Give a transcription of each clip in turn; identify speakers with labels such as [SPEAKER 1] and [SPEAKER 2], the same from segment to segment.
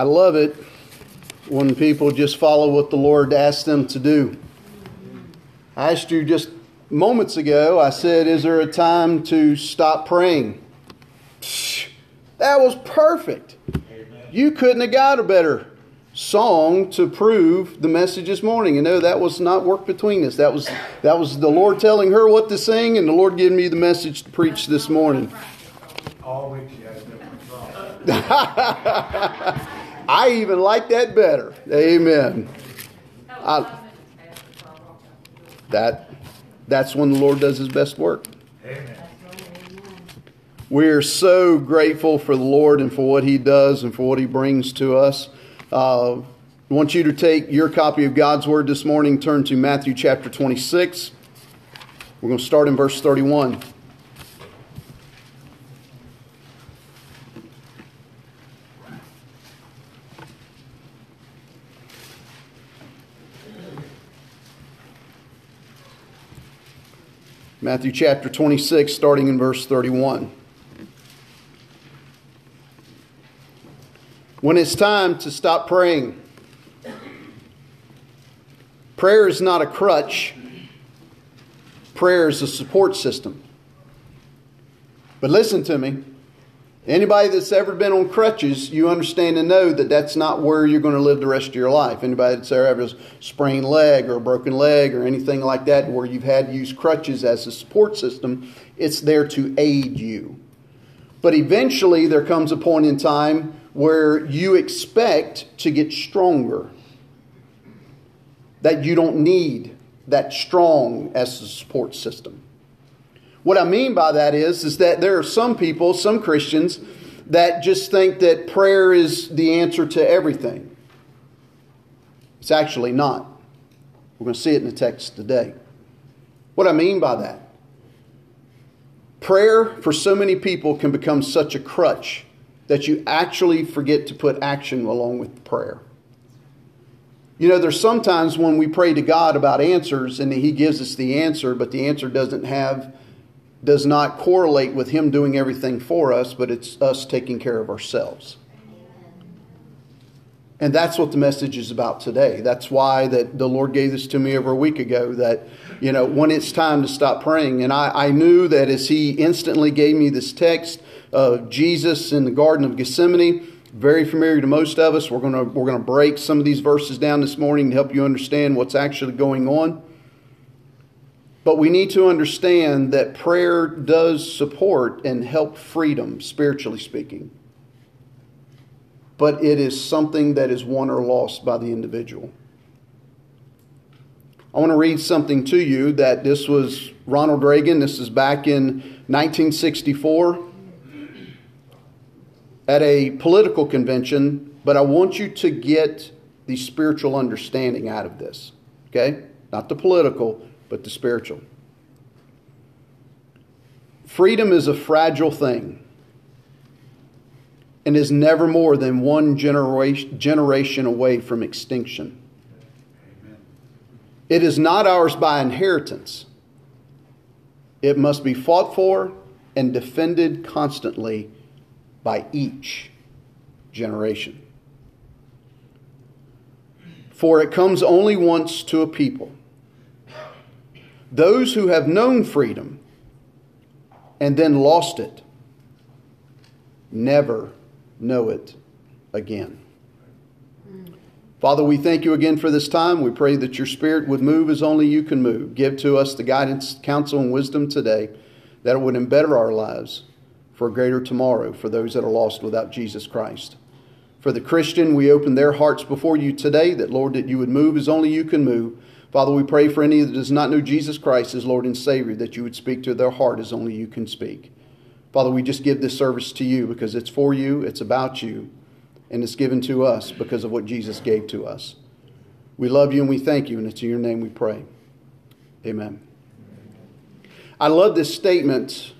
[SPEAKER 1] I love it when people just follow what the Lord asks them to do. I asked you just moments ago, I said, Is there a time to stop praying? That was perfect. You couldn't have got a better song to prove the message this morning. And no, that was not work between us. That was that was the Lord telling her what to sing and the Lord giving me the message to preach this morning.
[SPEAKER 2] All week she has different songs.
[SPEAKER 1] I even like that better. Amen. I, that that's when the Lord does his best work.
[SPEAKER 2] Amen.
[SPEAKER 1] We're so grateful for the Lord and for what He does and for what He brings to us. Uh, I want you to take your copy of God's Word this morning, turn to Matthew chapter 26. We're going to start in verse 31. Matthew chapter 26, starting in verse 31. When it's time to stop praying, prayer is not a crutch, prayer is a support system. But listen to me. Anybody that's ever been on crutches, you understand and know that that's not where you're going to live the rest of your life. Anybody that's ever had a sprained leg or a broken leg or anything like that, where you've had to use crutches as a support system, it's there to aid you. But eventually, there comes a point in time where you expect to get stronger, that you don't need that strong as a support system. What I mean by that is, is that there are some people, some Christians, that just think that prayer is the answer to everything. It's actually not. We're going to see it in the text today. What I mean by that? Prayer for so many people can become such a crutch that you actually forget to put action along with prayer. You know, there's sometimes when we pray to God about answers and He gives us the answer, but the answer doesn't have does not correlate with him doing everything for us, but it's us taking care of ourselves. And that's what the message is about today. That's why that the Lord gave this to me over a week ago that, you know, when it's time to stop praying. And I, I knew that as he instantly gave me this text of Jesus in the Garden of Gethsemane, very familiar to most of us. We're gonna we're gonna break some of these verses down this morning to help you understand what's actually going on. But we need to understand that prayer does support and help freedom, spiritually speaking. But it is something that is won or lost by the individual. I want to read something to you that this was Ronald Reagan. This is back in 1964 at a political convention, but I want you to get the spiritual understanding out of this. Okay? Not the political, but the spiritual. Freedom is a fragile thing and is never more than one generation, away from extinction. It is not ours by inheritance. It must be fought for and defended constantly by each generation. For it comes only once to a people. Those who have known freedom and then lost it never know it again. Father, we thank you again for this time. We pray that your Spirit would move as only you can move. Give to us the guidance, counsel, and wisdom today that it would embetter our lives for a greater tomorrow for those that are lost without Jesus Christ. For the Christian, we open their hearts before you today that, Lord, that you would move as only you can move Father, we pray for any that does not know Jesus Christ as Lord and Savior that you would speak to their heart as only you can speak. Father, we just give this service to you because it's for you, it's about you, and it's given to us because of what Jesus gave to us. We love you and we thank you, and it's in your name we pray. Amen. I love this statement.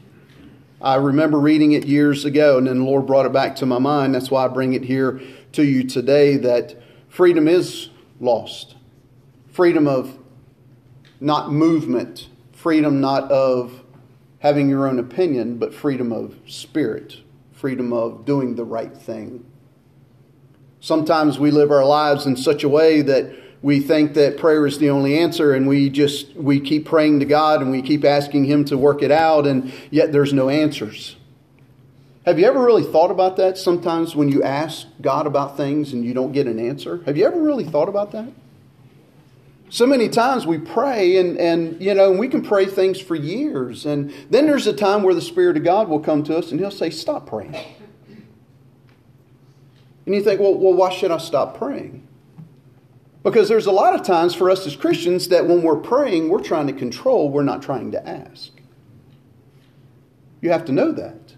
[SPEAKER 1] I remember reading it years ago, and then the Lord brought it back to my mind. That's why I bring it here to you today that freedom is lost freedom of not movement, freedom not of having your own opinion, but freedom of spirit, freedom of doing the right thing. Sometimes we live our lives in such a way that we think that prayer is the only answer and we just we keep praying to God and we keep asking him to work it out and yet there's no answers. Have you ever really thought about that sometimes when you ask God about things and you don't get an answer? Have you ever really thought about that? So many times we pray and, and you know, we can pray things for years. And then there's a time where the Spirit of God will come to us and He'll say, Stop praying. And you think, well, well, why should I stop praying? Because there's a lot of times for us as Christians that when we're praying, we're trying to control, we're not trying to ask. You have to know that.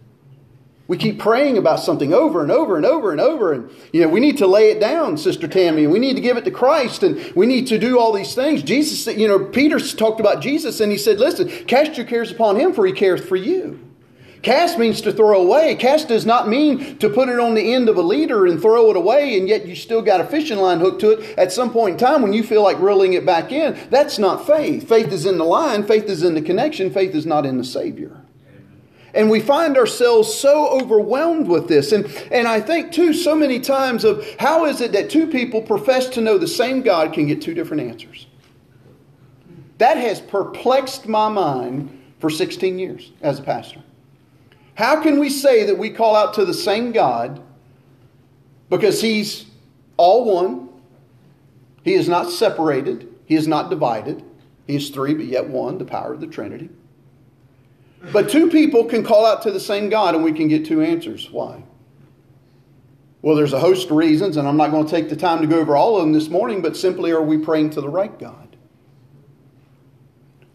[SPEAKER 1] We keep praying about something over and over and over and over. And, you know, we need to lay it down, Sister Tammy, we need to give it to Christ, and we need to do all these things. Jesus, you know, Peter talked about Jesus, and he said, Listen, cast your cares upon him, for he cares for you. Cast means to throw away. Cast does not mean to put it on the end of a leader and throw it away, and yet you still got a fishing line hooked to it at some point in time when you feel like reeling it back in. That's not faith. Faith is in the line, faith is in the connection, faith is not in the Savior. And we find ourselves so overwhelmed with this. And, and I think, too, so many times of how is it that two people profess to know the same God can get two different answers? That has perplexed my mind for 16 years as a pastor. How can we say that we call out to the same God because He's all one? He is not separated, He is not divided. He is three, but yet one, the power of the Trinity. But two people can call out to the same God and we can get two answers. Why? Well, there's a host of reasons, and I'm not going to take the time to go over all of them this morning, but simply are we praying to the right God?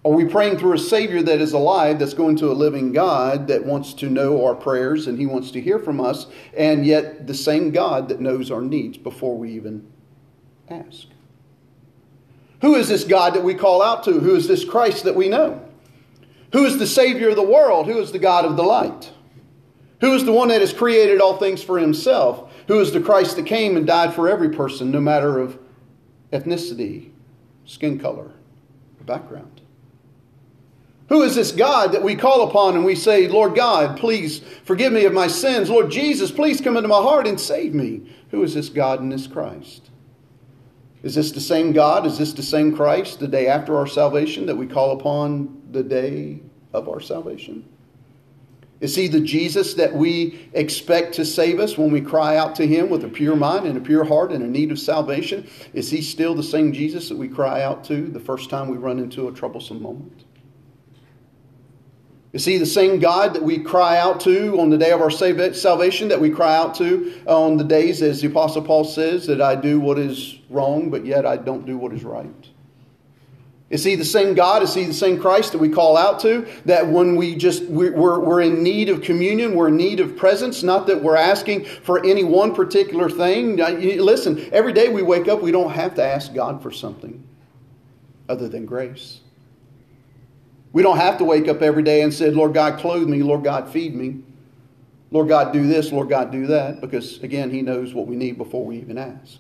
[SPEAKER 1] Are we praying through a Savior that is alive, that's going to a living God that wants to know our prayers and He wants to hear from us, and yet the same God that knows our needs before we even ask? Who is this God that we call out to? Who is this Christ that we know? Who is the Savior of the world? Who is the God of the light? Who is the one that has created all things for Himself? Who is the Christ that came and died for every person, no matter of ethnicity, skin color, or background? Who is this God that we call upon and we say, Lord God, please forgive me of my sins. Lord Jesus, please come into my heart and save me. Who is this God and this Christ? Is this the same God? Is this the same Christ the day after our salvation that we call upon the day of our salvation? Is he the Jesus that we expect to save us when we cry out to him with a pure mind and a pure heart and a need of salvation? Is he still the same Jesus that we cry out to the first time we run into a troublesome moment? Is he the same God that we cry out to on the day of our salvation, that we cry out to on the days, as the Apostle Paul says, that I do what is wrong, but yet I don't do what is right? Is he the same God? Is he the same Christ that we call out to? That when we just, we're, we're in need of communion, we're in need of presence, not that we're asking for any one particular thing. Listen, every day we wake up, we don't have to ask God for something other than grace. We don't have to wake up every day and say, Lord God, clothe me, Lord God, feed me. Lord God, do this, Lord God, do that, because again, He knows what we need before we even ask.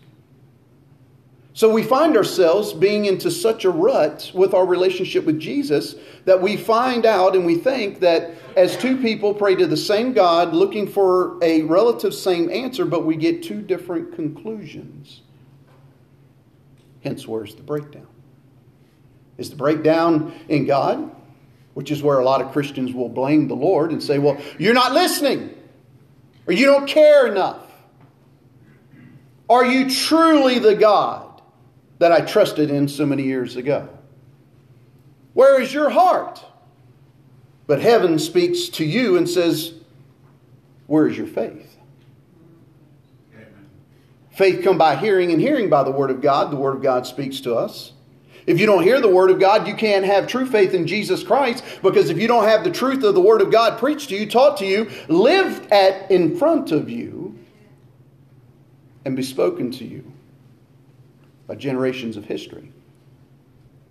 [SPEAKER 1] So we find ourselves being into such a rut with our relationship with Jesus that we find out and we think that as two people pray to the same God looking for a relative same answer, but we get two different conclusions. Hence, where's the breakdown? Is the breakdown in God? Which is where a lot of Christians will blame the Lord and say, well, you're not listening, or you don't care enough. Are you truly the God that I trusted in so many years ago? Where is your heart? But heaven speaks to you and says, Where is your faith? Faith come by hearing, and hearing by the Word of God. The Word of God speaks to us. If you don't hear the Word of God, you can't have true faith in Jesus Christ because if you don't have the truth of the Word of God preached to you, taught to you, lived at in front of you, and be spoken to you by generations of history,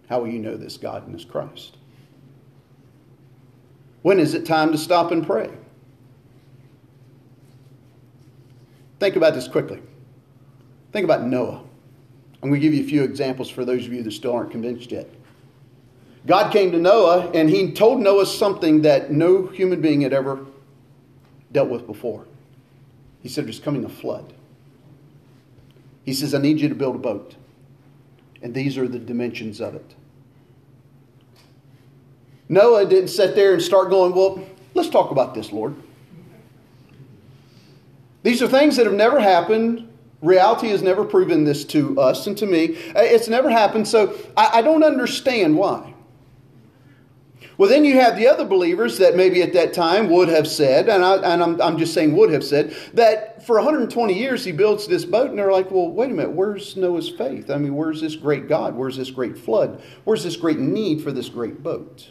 [SPEAKER 1] how will you know this God and this Christ? When is it time to stop and pray? Think about this quickly. Think about Noah. I'm going to give you a few examples for those of you that still aren't convinced yet. God came to Noah and he told Noah something that no human being had ever dealt with before. He said there's coming a flood. He says, I need you to build a boat. And these are the dimensions of it. Noah didn't sit there and start going, Well, let's talk about this, Lord. These are things that have never happened. Reality has never proven this to us and to me. Uh, it's never happened, so I, I don't understand why. Well, then you have the other believers that maybe at that time would have said, and, I, and I'm, I'm just saying would have said, that for 120 years he builds this boat, and they're like, well, wait a minute, where's Noah's faith? I mean, where's this great God? Where's this great flood? Where's this great need for this great boat?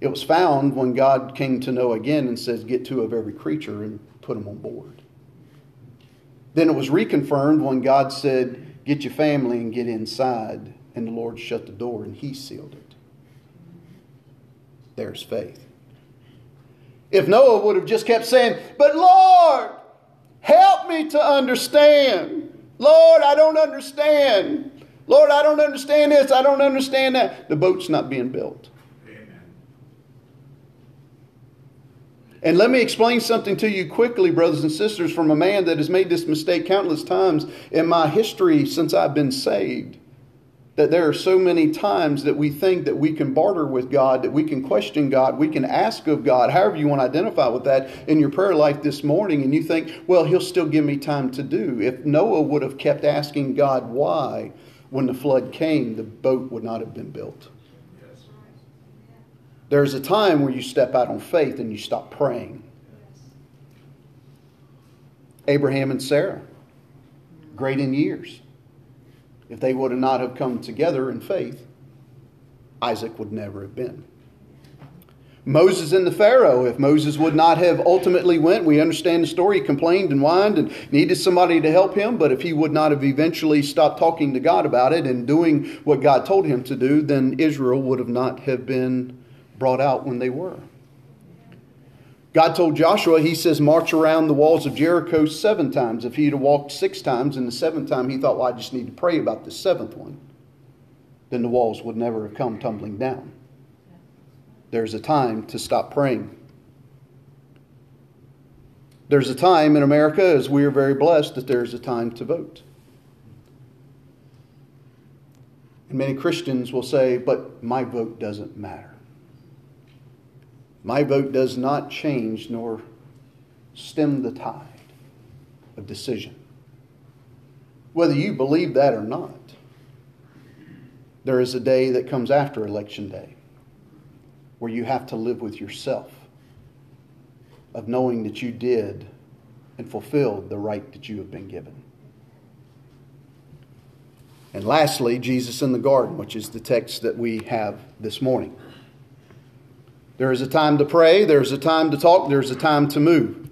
[SPEAKER 1] It was found when God came to Noah again and says, Get two of every creature and put them on board. Then it was reconfirmed when God said, Get your family and get inside and the Lord shut the door and he sealed it. There's faith. If Noah would have just kept saying, But Lord, help me to understand. Lord, I don't understand. Lord, I don't understand this. I don't understand that. The boat's not being built. And let me explain something to you quickly, brothers and sisters, from a man that has made this mistake countless times in my history since I've been saved that there are so many times that we think that we can barter with God, that we can question God, we can ask of God, however you want to identify with that in your prayer life this morning, and you think, well, He'll still give me time to do. If Noah would have kept asking God why, when the flood came, the boat would not have been built. There's a time where you step out on faith and you stop praying. Abraham and Sarah, great in years if they would have not have come together in faith, Isaac would never have been. Moses and the Pharaoh, if Moses would not have ultimately went, we understand the story, he complained and whined and needed somebody to help him, but if he would not have eventually stopped talking to God about it and doing what God told him to do, then Israel would have not have been brought out when they were. God told Joshua, he says, march around the walls of Jericho seven times. If he'd have walked six times, and the seventh time he thought, well, I just need to pray about the seventh one, then the walls would never have come tumbling down. There's a time to stop praying. There's a time in America, as we are very blessed, that there's a time to vote. And many Christians will say, but my vote doesn't matter. My vote does not change nor stem the tide of decision. Whether you believe that or not, there is a day that comes after Election Day where you have to live with yourself of knowing that you did and fulfilled the right that you have been given. And lastly, Jesus in the garden, which is the text that we have this morning. There is a time to pray, there's a time to talk, there's a time to move.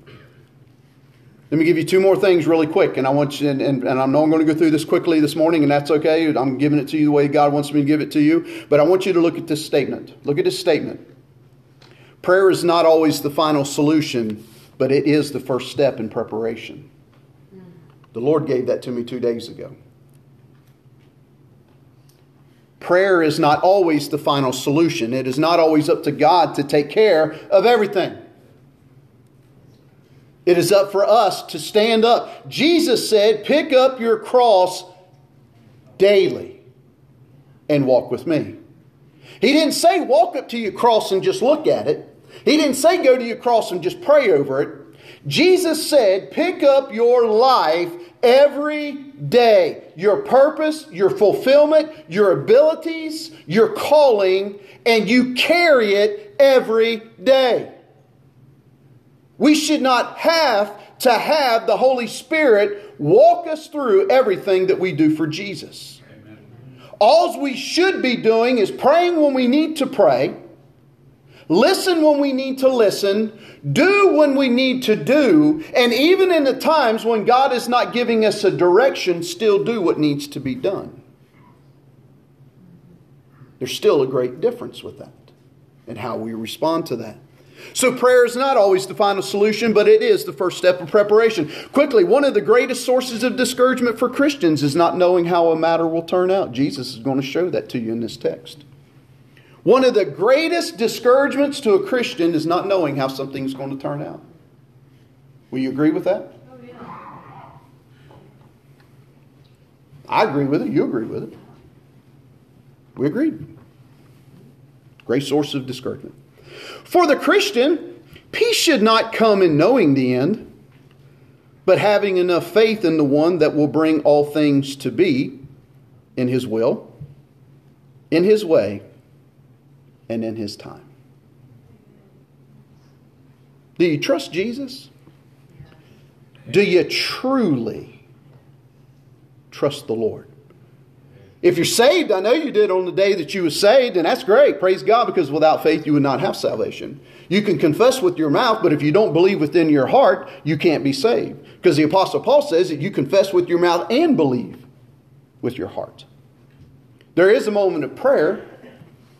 [SPEAKER 1] Let me give you two more things really quick, and I want you, and, and, and I know I'm going to go through this quickly this morning, and that's okay. I'm giving it to you the way God wants me to give it to you. But I want you to look at this statement. Look at this statement. Prayer is not always the final solution, but it is the first step in preparation. The Lord gave that to me two days ago. Prayer is not always the final solution. It is not always up to God to take care of everything. It is up for us to stand up. Jesus said, Pick up your cross daily and walk with me. He didn't say walk up to your cross and just look at it. He didn't say go to your cross and just pray over it. Jesus said, Pick up your life every day. Your purpose, your fulfillment, your abilities, your calling, and you carry it every day. We should not have to have the Holy Spirit walk us through everything that we do for Jesus. All we should be doing is praying when we need to pray listen when we need to listen, do when we need to do, and even in the times when God is not giving us a direction, still do what needs to be done. There's still a great difference with that and how we respond to that. So, prayer is not always the final solution, but it is the first step of preparation. Quickly, one of the greatest sources of discouragement for Christians is not knowing how a matter will turn out. Jesus is going to show that to you in this text. One of the greatest discouragements to a Christian is not knowing how something's going to turn out. Will you agree with that? I agree with it. You agree with it. We agreed. Great source of discouragement. For the Christian, peace should not come in knowing the end, but having enough faith in the one that will bring all things to be in his will, in his way, and in his time. Do you trust Jesus? Do you truly trust the Lord? If you're saved, I know you did on the day that you were saved, and that's great. Praise God, because without faith you would not have salvation. You can confess with your mouth, but if you don't believe within your heart, you can't be saved. Because the Apostle Paul says that you confess with your mouth and believe with your heart. There is a moment of prayer.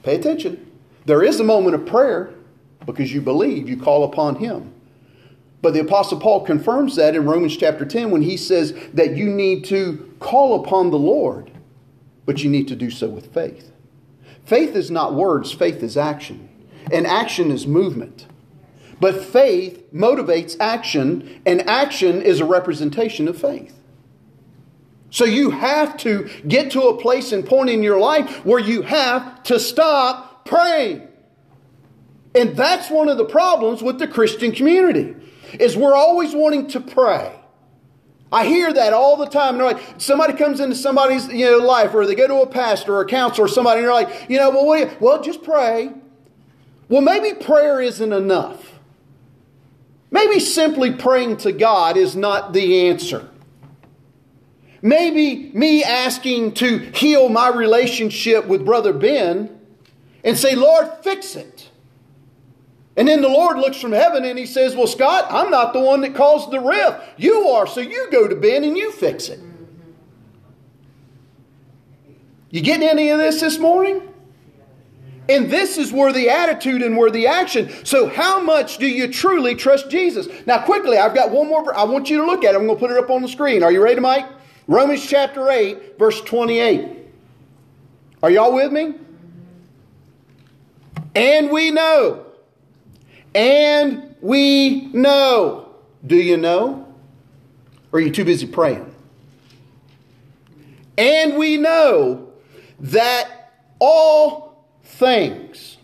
[SPEAKER 1] Pay attention. There is a moment of prayer because you believe, you call upon Him. But the Apostle Paul confirms that in Romans chapter 10 when he says that you need to call upon the Lord but you need to do so with faith. Faith is not words, faith is action. And action is movement. But faith motivates action, and action is a representation of faith. So you have to get to a place and point in your life where you have to stop praying. And that's one of the problems with the Christian community is we're always wanting to pray. I hear that all the time. They're like, somebody comes into somebody's you know, life, or they go to a pastor or a counselor or somebody, and they're like, you know, well, you, well, just pray. Well, maybe prayer isn't enough. Maybe simply praying to God is not the answer. Maybe me asking to heal my relationship with Brother Ben and say, Lord, fix it. And then the Lord looks from heaven and he says, Well, Scott, I'm not the one that caused the rift. You are, so you go to Ben and you fix it. You getting any of this this morning? And this is where the attitude and where the action. So, how much do you truly trust Jesus? Now, quickly, I've got one more. I want you to look at it. I'm going to put it up on the screen. Are you ready, Mike? Romans chapter 8, verse 28. Are y'all with me? And we know and we know. Do you know? Or are you too busy praying? And we know that all things.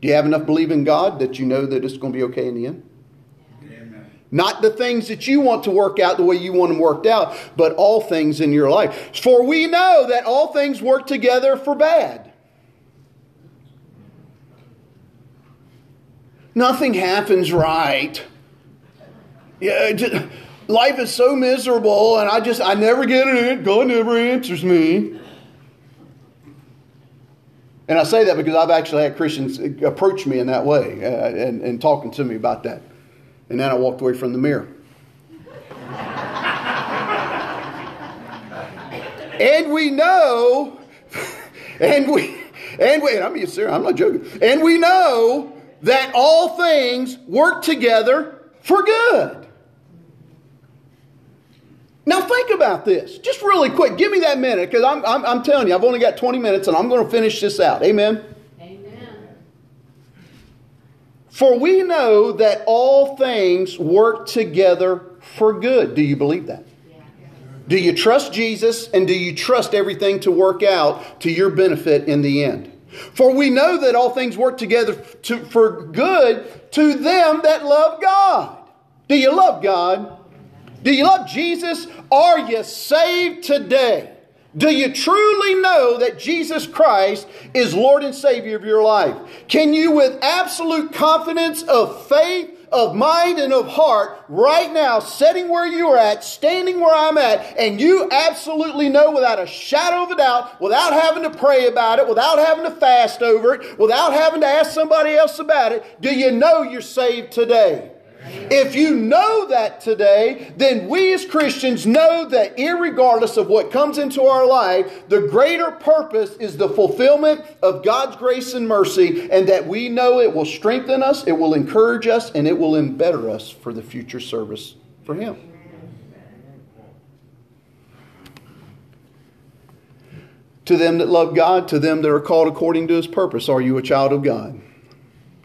[SPEAKER 1] Do you have enough belief in God that you know that it's going to be okay in the end? Amen. Not the things that you want to work out the way you want them worked out, but all things in your life. For we know that all things work together for bad Nothing happens right. Yeah, just, life is so miserable, and I just, I never get it. God never answers me. And I say that because I've actually had Christians approach me in that way uh, and, and talking to me about that. And then I walked away from the mirror. and we know, and we, and we, I'm being serious, I'm not joking. And we know that all things work together for good. Now, think about this. Just really quick. Give me that minute because I'm, I'm, I'm, telling you, I've only got 20 minutes and I'm going to finish this out. Amen? Amen. For we know that all things work together for good. Do you believe that? Do you trust Jesus and do you trust everything to work out to your benefit in the end? For we know that all things work together to, for good to them that love God. Do you love God? Do you love Jesus? Are you saved today? Do you truly know that Jesus Christ is Lord and Savior of your life? Can you, with absolute confidence of faith, of mind and of heart right now, sitting where you are at, standing where I'm at, and you absolutely know without a shadow of a doubt, without having to pray about it, without having to fast over it, without having to ask somebody else about it, do you know you're saved today? If you know that today, then we as Christians know that, regardless of what comes into our life, the greater purpose is the fulfillment of God's grace and mercy, and that we know it will strengthen us, it will encourage us, and it will embetter us for the future service for Him. To them that love God, to them that are called according to His purpose, are you a child of God?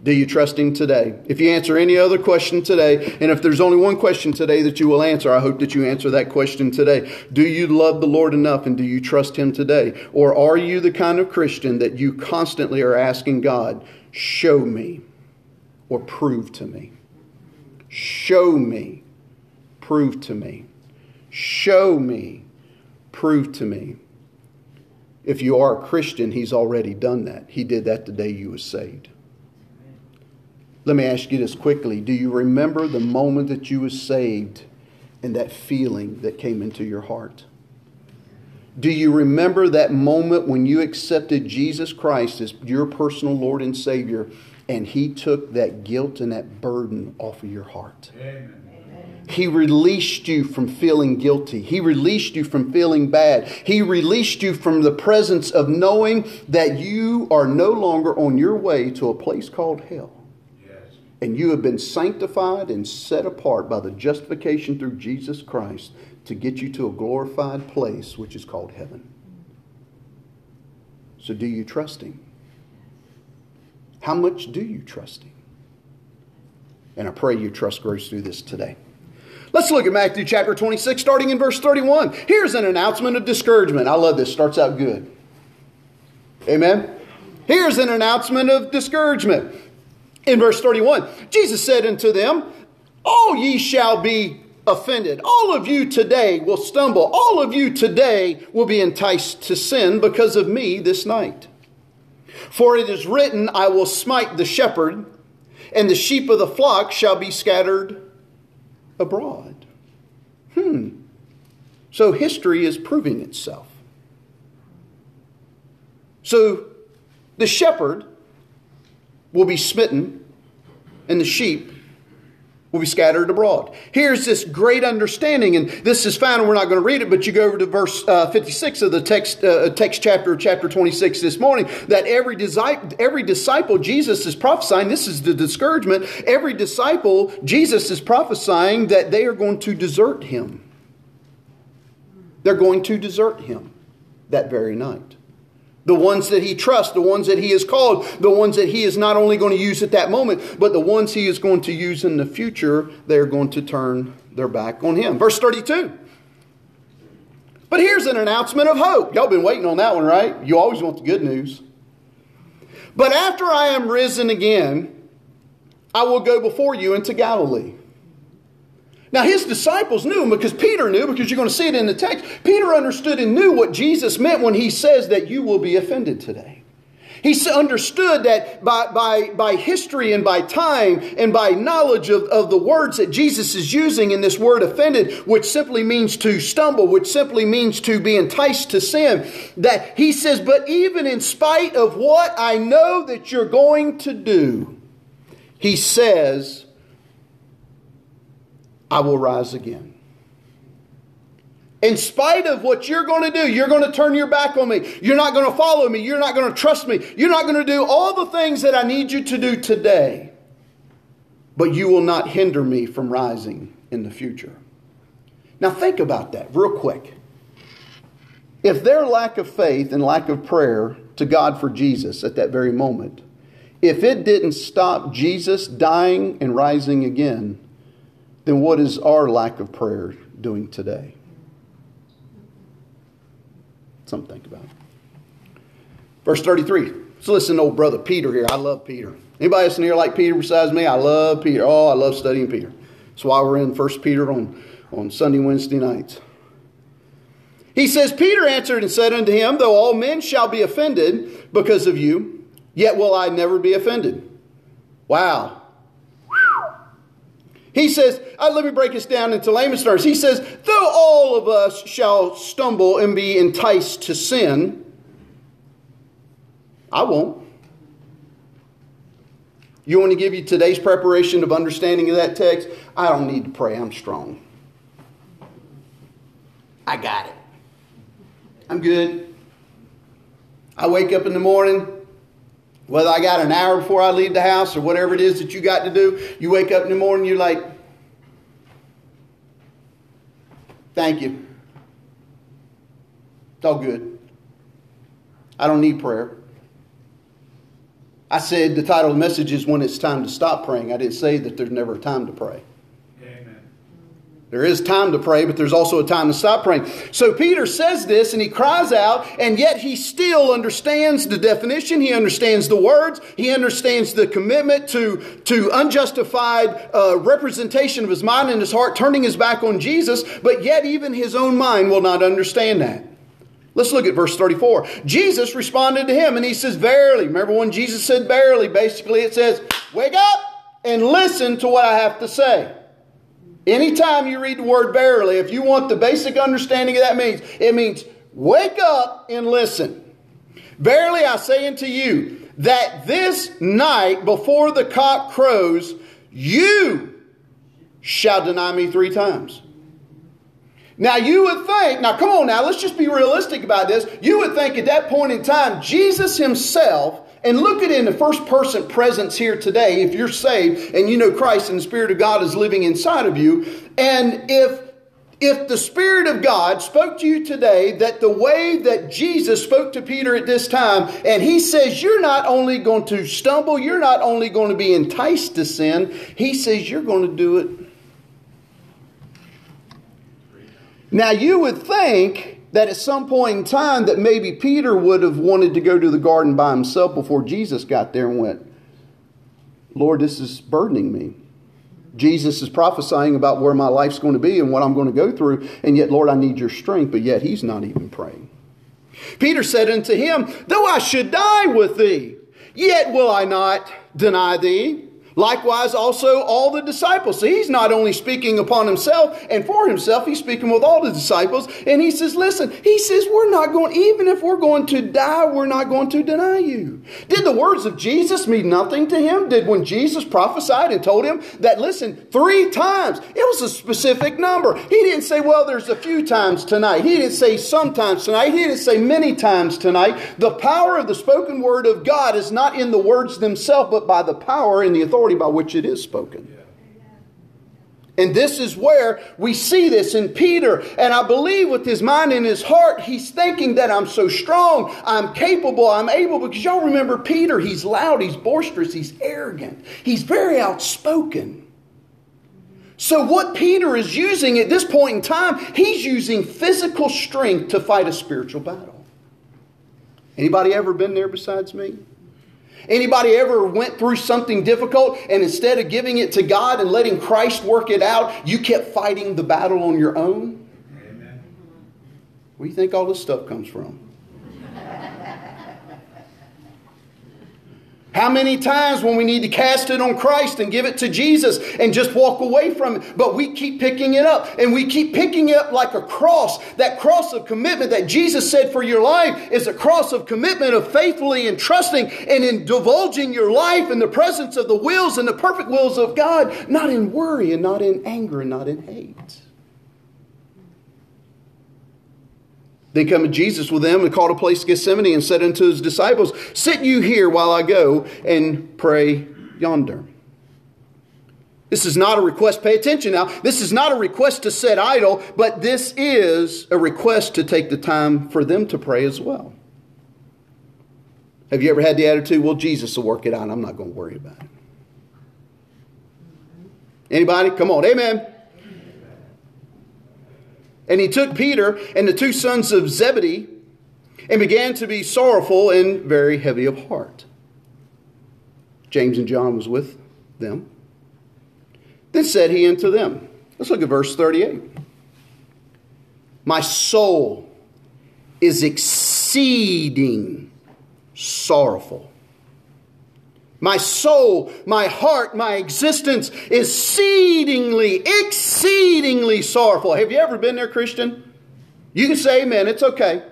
[SPEAKER 1] Do you trust Him today? If you answer any other question today, and if there's only one question today that you will answer, I hope that you answer that question today. Do you love the Lord enough and do you trust Him today? Or are you the kind of Christian that you constantly are asking God, show me or prove to me? Show me, prove to me. Show me, prove to me. If you are a Christian, He's already done that. He did that the day you were saved. Let me ask you this quickly. Do you remember the moment that you were saved and that feeling that came into your heart? Do you remember that moment when you accepted Jesus Christ as your personal Lord and Savior and He took that guilt and that burden off of your heart? Amen. He released you from feeling guilty. He released you from feeling bad. He released you from the presence of knowing that you are no longer on your way to a place called hell and you have been sanctified and set apart by the justification through Jesus Christ to get you to a glorified place which is called heaven. So, do you trust Him? How much do you trust Him? And I pray your trust grows through this today. Let's look at Matthew chapter 26, starting in verse 31. Here's an announcement of discouragement. I love this, starts out good. Amen. Here's an announcement of discouragement. In verse 31, Jesus said unto them, All ye shall be offended. All of you today will stumble. All of you today will be enticed to sin because of me this night. For it is written, I will smite the shepherd, and the sheep of the flock shall be scattered abroad. Hmm. So history is proving itself. So the shepherd will be smitten, and the sheep will be scattered abroad. Here's this great understanding, and this is found, and we're not going to read it, but you go over to verse uh, 56 of the text, uh, text chapter, chapter 26 this morning, that every, disciple, every disciple Jesus is prophesying, this is the discouragement, every disciple Jesus is prophesying that they are going to desert him. They're going to desert him that very night. The ones that he trusts, the ones that he has called, the ones that he is not only going to use at that moment, but the ones he is going to use in the future, they're going to turn their back on him. Verse 32. But here's an announcement of hope. Y'all been waiting on that one, right? You always want the good news. But after I am risen again, I will go before you into Galilee. Now, his disciples knew him because Peter knew, because you're going to see it in the text. Peter understood and knew what Jesus meant when he says that you will be offended today. He understood that by, by, by history and by time and by knowledge of, of the words that Jesus is using in this word offended, which simply means to stumble, which simply means to be enticed to sin, that he says, But even in spite of what I know that you're going to do, he says, I will rise again. In spite of what you're going to do, you're going to turn your back on me. You're not going to follow me. You're not going to trust me. You're not going to do all the things that I need you to do today. But you will not hinder me from rising in the future. Now, think about that real quick. If their lack of faith and lack of prayer to God for Jesus at that very moment, if it didn't stop Jesus dying and rising again, then what is our lack of prayer doing today? Something to think about. Verse 33. So listen old brother Peter here. I love Peter. Anybody in here like Peter besides me? I love Peter. Oh, I love studying Peter. That's why we're in First Peter on, on Sunday, Wednesday nights. He says, Peter answered and said unto him, Though all men shall be offended because of you, yet will I never be offended. Wow. He says, uh, let me break this down into layman's terms. He says, though all of us shall stumble and be enticed to sin, I won't. You want to give you today's preparation of understanding of that text? I don't need to pray. I'm strong. I got it. I'm good. I wake up in the morning, whether I got an hour before I leave the house or whatever it is that you got to do, you wake up in the morning, you're like, thank you. It's all good. I don't need prayer. I said the title of the message is When It's Time to Stop Praying. I didn't say that there's never a time to pray. There is time to pray, but there's also a time to stop praying. So Peter says this and he cries out, and yet he still understands the definition. He understands the words. He understands the commitment to, to unjustified uh, representation of his mind and his heart, turning his back on Jesus, but yet even his own mind will not understand that. Let's look at verse 34. Jesus responded to him and he says, Verily. Remember when Jesus said verily? Basically, it says, Wake up and listen to what I have to say. Anytime you read the word verily, if you want the basic understanding of that means, it means wake up and listen. Verily I say unto you that this night before the cock crows, you shall deny me three times. Now you would think, now come on now, let's just be realistic about this. You would think at that point in time, Jesus himself and look at it in the first person presence here today if you're saved and you know Christ and the Spirit of God is living inside of you. And if if the Spirit of God spoke to you today that the way that Jesus spoke to Peter at this time, and he says you're not only going to stumble, you're not only going to be enticed to sin, he says you're going to do it. Now you would think that at some point in time that maybe Peter would have wanted to go to the garden by himself before Jesus got there and went, Lord, this is burdening me. Jesus is prophesying about where my life's going to be and what I'm going to go through, and yet, Lord, I need your strength, but yet he's not even praying. Peter said unto him, Though I should die with thee, yet will I not deny thee. Likewise, also all the disciples. So he's not only speaking upon himself and for himself, he's speaking with all the disciples. And he says, Listen, he says, We're not going, even if we're going to die, we're not going to deny you. Did the words of Jesus mean nothing to him? Did when Jesus prophesied and told him that, listen, three times, it was a specific number. He didn't say, Well, there's a few times tonight. He didn't say sometimes tonight. He didn't say many times tonight. The power of the spoken word of God is not in the words themselves, but by the power and the authority authority by which it is spoken. And this is where we see this in Peter. And I believe with his mind and his heart, he's thinking that I'm so strong, I'm capable, I'm able. Because y'all remember Peter, he's loud, he's boisterous, he's arrogant, he's very outspoken. So, what Peter is using at this point in time, he's using physical strength to fight a spiritual battle. Anybody ever been there besides me? Anybody ever went through something difficult and instead of giving it to God and letting Christ work it out, you kept fighting the battle on your own? Amen. Where do you think all this stuff comes from? How many times when we need to cast it on Christ and give it to Jesus and just walk away from it, but we keep picking it up and we keep picking it up like a cross. That cross of commitment that Jesus said for your life is a cross of commitment of faithfully and trusting and in divulging your life in the presence of the wills and the perfect wills of God, not in worry and not in anger and not in hate. Then come Jesus with them and called a place Gethsemane and said unto his disciples, Sit you here while I go and pray yonder. This is not a request, pay attention now. This is not a request to sit idle, but this is a request to take the time for them to pray as well. Have you ever had the attitude, well, Jesus will work it out, I'm not going to worry about it? Anybody? Come on, amen. And he took Peter and the two sons of Zebedee and began to be sorrowful and very heavy of heart. James and John was with them. Then said he unto them, let's look at verse 38. My soul is exceeding sorrowful my soul, my heart, my existence is exceedingly, exceedingly sorrowful. Have you ever been there, Christian? You can say amen, it's okay.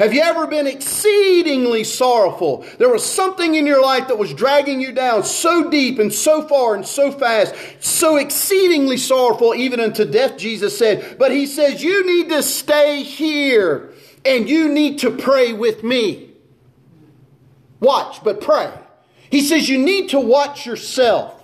[SPEAKER 1] Have you ever been exceedingly sorrowful? There was something in your life that was dragging you down so deep and so far and so fast, so exceedingly sorrowful, even unto death, Jesus said. But He says, You need to stay here and you need to pray with me. Watch, but pray. He says you need to watch yourself.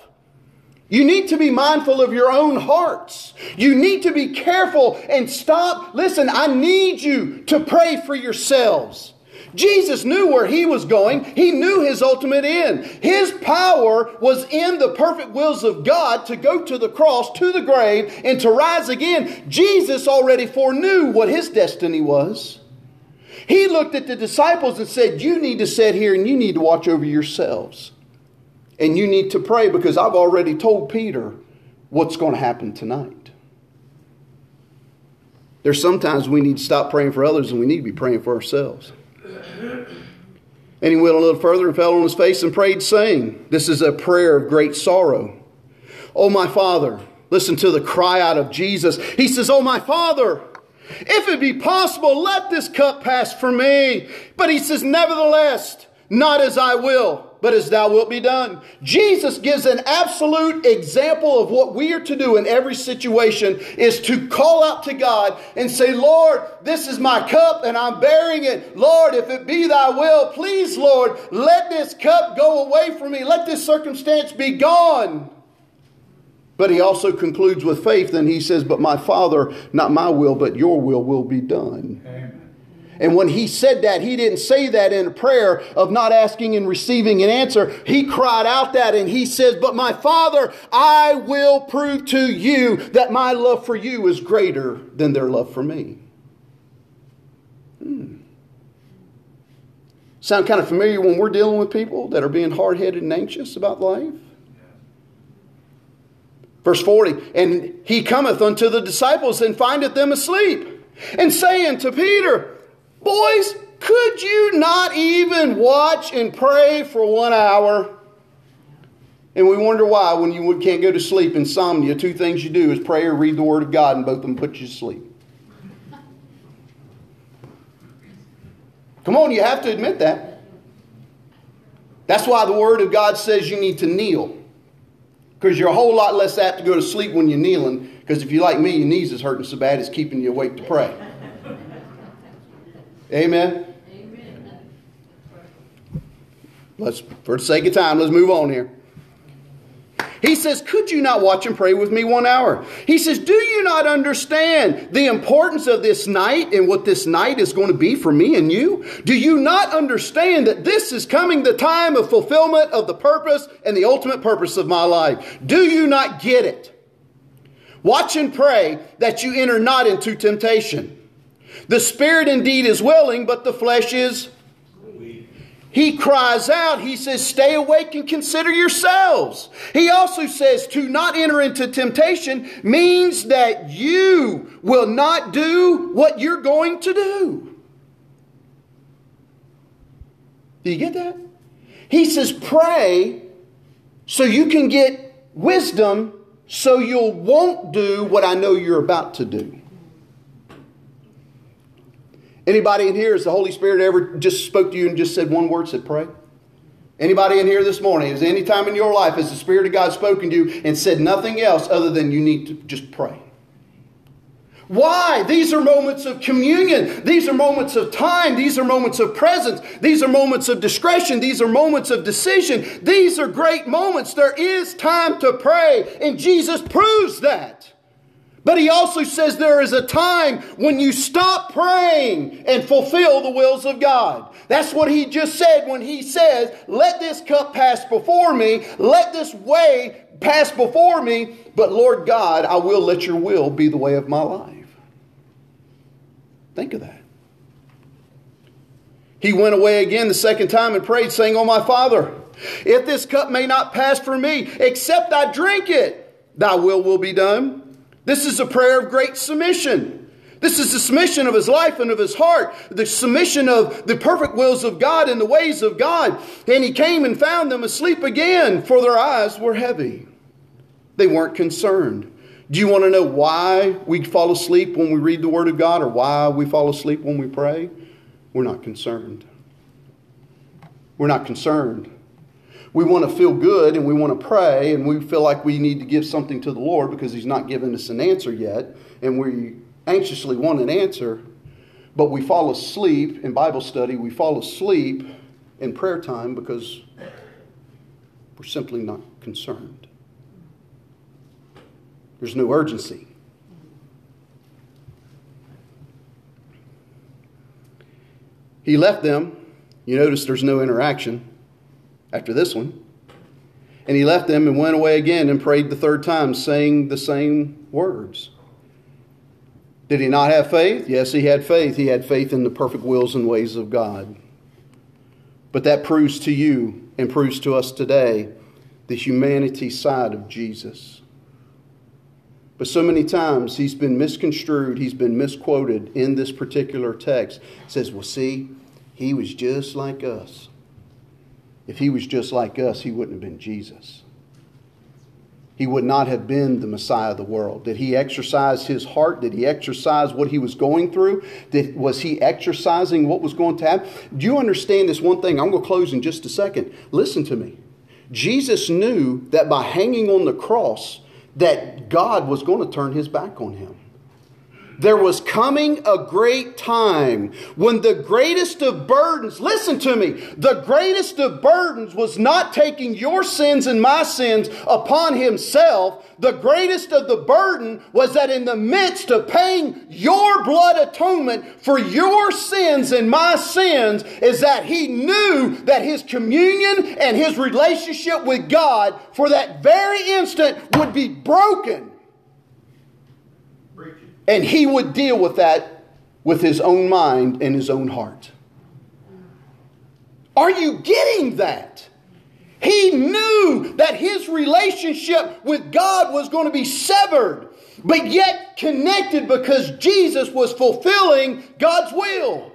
[SPEAKER 1] You need to be mindful of your own hearts. You need to be careful and stop. Listen, I need you to pray for yourselves. Jesus knew where he was going. He knew his ultimate end. His power was in the perfect wills of God to go to the cross, to the grave, and to rise again. Jesus already foreknew what his destiny was. He looked at the disciples and said, You need to sit here and you need to watch over yourselves. And you need to pray because I've already told Peter what's going to happen tonight. There's sometimes we need to stop praying for others and we need to be praying for ourselves. And he went a little further and fell on his face and prayed, saying, This is a prayer of great sorrow. Oh, my Father, listen to the cry out of Jesus. He says, Oh, my Father, if it be possible, let this cup pass from me. But he says, Nevertheless, not as I will, but as thou wilt be done. Jesus gives an absolute example of what we are to do in every situation is to call out to God and say, Lord, this is my cup and I'm bearing it. Lord, if it be thy will, please, Lord, let this cup go away from me. Let this circumstance be gone. But he also concludes with faith and he says, But my Father, not my will, but your will will be done.
[SPEAKER 2] Amen.
[SPEAKER 1] And when he said that, he didn't say that in a prayer of not asking and receiving an answer. He cried out that and he says, But my Father, I will prove to you that my love for you is greater than their love for me. Hmm. Sound kind of familiar when we're dealing with people that are being hard headed and anxious about life? Verse 40 And he cometh unto the disciples and findeth them asleep, and saying to Peter, Boys, could you not even watch and pray for one hour? And we wonder why, when you can't go to sleep, insomnia, two things you do is pray or read the Word of God, and both of them put you to sleep. Come on, you have to admit that. That's why the Word of God says you need to kneel. Because you're a whole lot less apt to go to sleep when you're kneeling. Because if you're like me, your knees is hurting so bad it's keeping you awake to pray. Amen.
[SPEAKER 3] Amen.
[SPEAKER 1] Let's, for the sake of time, let's move on here. He says, Could you not watch and pray with me one hour? He says, Do you not understand the importance of this night and what this night is going to be for me and you? Do you not understand that this is coming the time of fulfillment of the purpose and the ultimate purpose of my life? Do you not get it? Watch and pray that you enter not into temptation. The spirit indeed is willing, but the flesh is he cries out, he says, Stay awake and consider yourselves. He also says, To not enter into temptation means that you will not do what you're going to do. Do you get that? He says, Pray so you can get wisdom so you won't do what I know you're about to do. Anybody in here, has the Holy Spirit ever just spoke to you and just said one word, said pray? Anybody in here this morning, has any time in your life has the Spirit of God spoken to you and said nothing else other than you need to just pray? Why? These are moments of communion. These are moments of time. These are moments of presence. These are moments of discretion. These are moments of decision. These are great moments. There is time to pray, and Jesus proves that. But he also says there is a time when you stop praying and fulfill the wills of God. That's what he just said when he says, Let this cup pass before me, let this way pass before me, but Lord God, I will let your will be the way of my life. Think of that. He went away again the second time and prayed, saying, Oh, my Father, if this cup may not pass from me, except I drink it, thy will will be done. This is a prayer of great submission. This is the submission of his life and of his heart, the submission of the perfect wills of God and the ways of God. And he came and found them asleep again, for their eyes were heavy. They weren't concerned. Do you want to know why we fall asleep when we read the Word of God or why we fall asleep when we pray? We're not concerned. We're not concerned we want to feel good and we want to pray and we feel like we need to give something to the Lord because He's not given us an answer yet, and we anxiously want an answer, but we fall asleep in Bible study, we fall asleep in prayer time because we're simply not concerned. There's no urgency. He left them You notice there's no interaction after this one. And he left them and went away again and prayed the third time, saying the same words. Did he not have faith? Yes, he had faith. He had faith in the perfect wills and ways of God. But that proves to you and proves to us today the humanity side of Jesus. But so many times he's been misconstrued, he's been misquoted in this particular text. It says, Well, see, he was just like us. If he was just like us, he wouldn't have been Jesus. He would not have been the Messiah of the world. Did he exercise his heart? Did he exercise what he was going through? Did, was he exercising what was going to happen? Do you understand this one thing? I'm going to close in just a second. Listen to me. Jesus knew that by hanging on the cross, that God was going to turn his back on him. There was coming a great time when the greatest of burdens, listen to me, the greatest of burdens was not taking your sins and my sins upon himself. The greatest of the burden was that in the midst of paying your blood atonement for your sins and my sins, is that he knew that his communion and his relationship with God for that very instant would be broken and he would deal with that with his own mind and his own heart. Are you getting that? He knew that his relationship with God was going to be severed, but yet connected because Jesus was fulfilling God's will.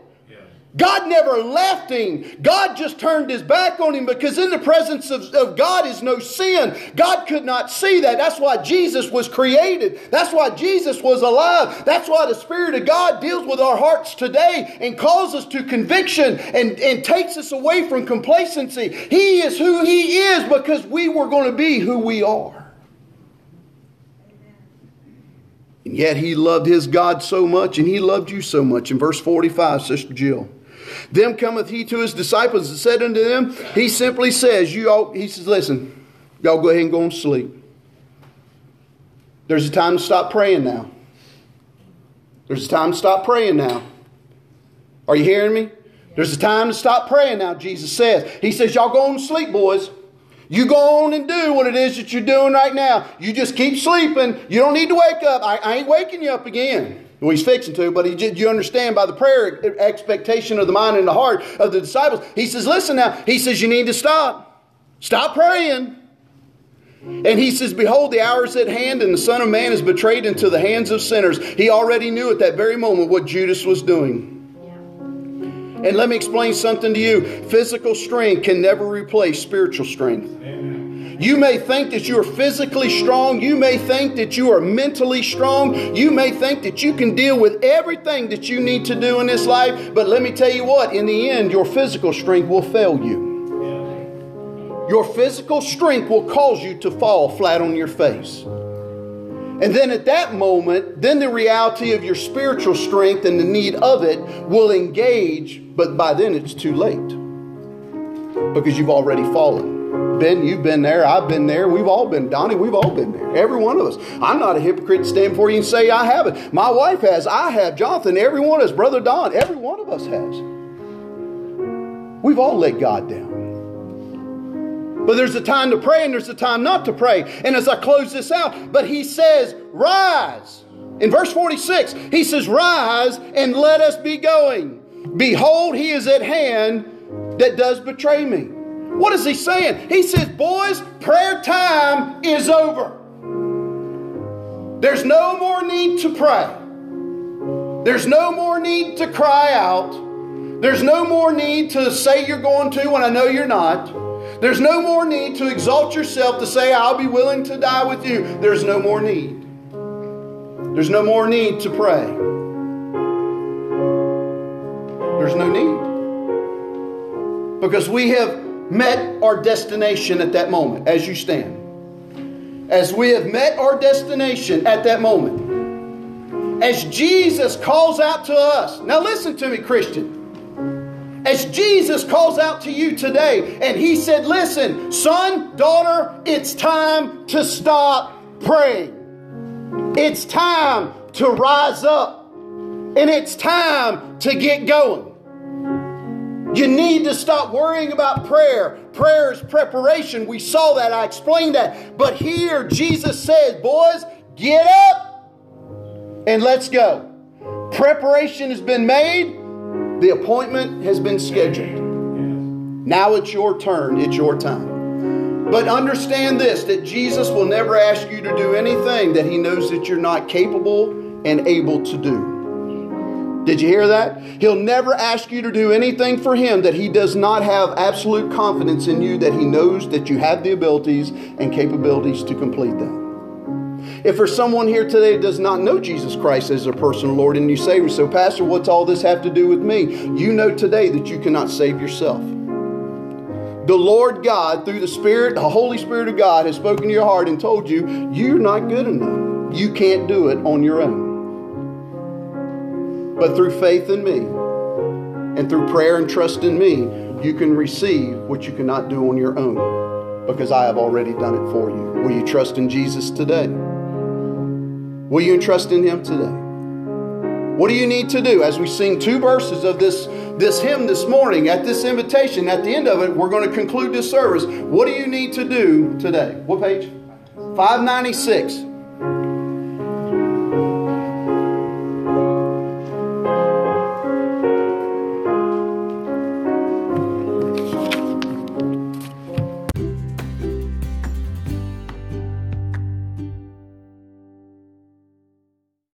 [SPEAKER 1] God never left him. God just turned his back on him because in the presence of, of, God is no sin. God could not see that. That's why Jesus was created. That's why Jesus was alive. That's why the Spirit of God deals with our hearts today and calls us to conviction and, and takes us away from complacency. He is who he is because we were going to be who we are. And yet he loved his God so much and he loved you so much. In verse 45, Sister Jill. Then cometh he to his disciples and said unto them, He simply says, You all, he says, Listen, y'all go ahead and go and sleep. There's a time to stop praying now. There's a time to stop praying now. Are you hearing me? There's a time to stop praying now, Jesus says. He says, Y'all go on to sleep, boys. You go on and do what it is that you're doing right now. You just keep sleeping. You don't need to wake up. I, I ain't waking you up again. Well, he's fixing to, but he, you understand by the prayer expectation of the mind and the heart of the disciples. He says, Listen now. He says, You need to stop. Stop praying. And he says, Behold, the hour is at hand, and the Son of Man is betrayed into the hands of sinners. He already knew at that very moment what Judas was doing. And let me explain something to you physical strength can never replace spiritual strength. Amen. You may think that you are physically strong. You may think that you are mentally strong. You may think that you can deal with everything that you need to do in this life. But let me tell you what, in the end, your physical strength will fail you. Your physical strength will cause you to fall flat on your face. And then at that moment, then the reality of your spiritual strength and the need of it will engage, but by then it's too late because you've already fallen. Ben, you've been there. I've been there. We've all been. Donnie, we've all been there. Every one of us. I'm not a hypocrite to stand before you and say I haven't. My wife has. I have. Jonathan, every one of us. Brother Don, every one of us has. We've all let God down. But there's a time to pray and there's a time not to pray. And as I close this out, but he says, Rise. In verse 46, he says, Rise and let us be going. Behold, he is at hand that does betray me. What is he saying? He says, Boys, prayer time is over. There's no more need to pray. There's no more need to cry out. There's no more need to say you're going to when I know you're not. There's no more need to exalt yourself to say, I'll be willing to die with you. There's no more need. There's no more need to pray. There's no need. Because we have met our destination at that moment as you stand. As we have met our destination at that moment. As Jesus calls out to us. Now, listen to me, Christian. As Jesus calls out to you today, and He said, Listen, son, daughter, it's time to stop praying. It's time to rise up. And it's time to get going. You need to stop worrying about prayer. Prayer is preparation. We saw that. I explained that. But here, Jesus says, boys, get up and let's go. Preparation has been made, the appointment has been scheduled. Now it's your turn, it's your time. But understand this that Jesus will never ask you to do anything that he knows that you're not capable and able to do. Did you hear that? He'll never ask you to do anything for him that he does not have absolute confidence in you, that he knows that you have the abilities and capabilities to complete that. If there's someone here today that does not know Jesus Christ as their personal Lord and you say, So, Pastor, what's all this have to do with me? You know today that you cannot save yourself. The Lord God, through the Spirit, the Holy Spirit of God, has spoken to your heart and told you, You're not good enough. You can't do it on your own. But through faith in me and through prayer and trust in me, you can receive what you cannot do on your own because I have already done it for you. Will you trust in Jesus today? Will you trust in Him today? What do you need to do? As we sing two verses of this, this hymn this morning, at this invitation, at the end of it, we're going to conclude this service. What do you need to do today? What page? 596.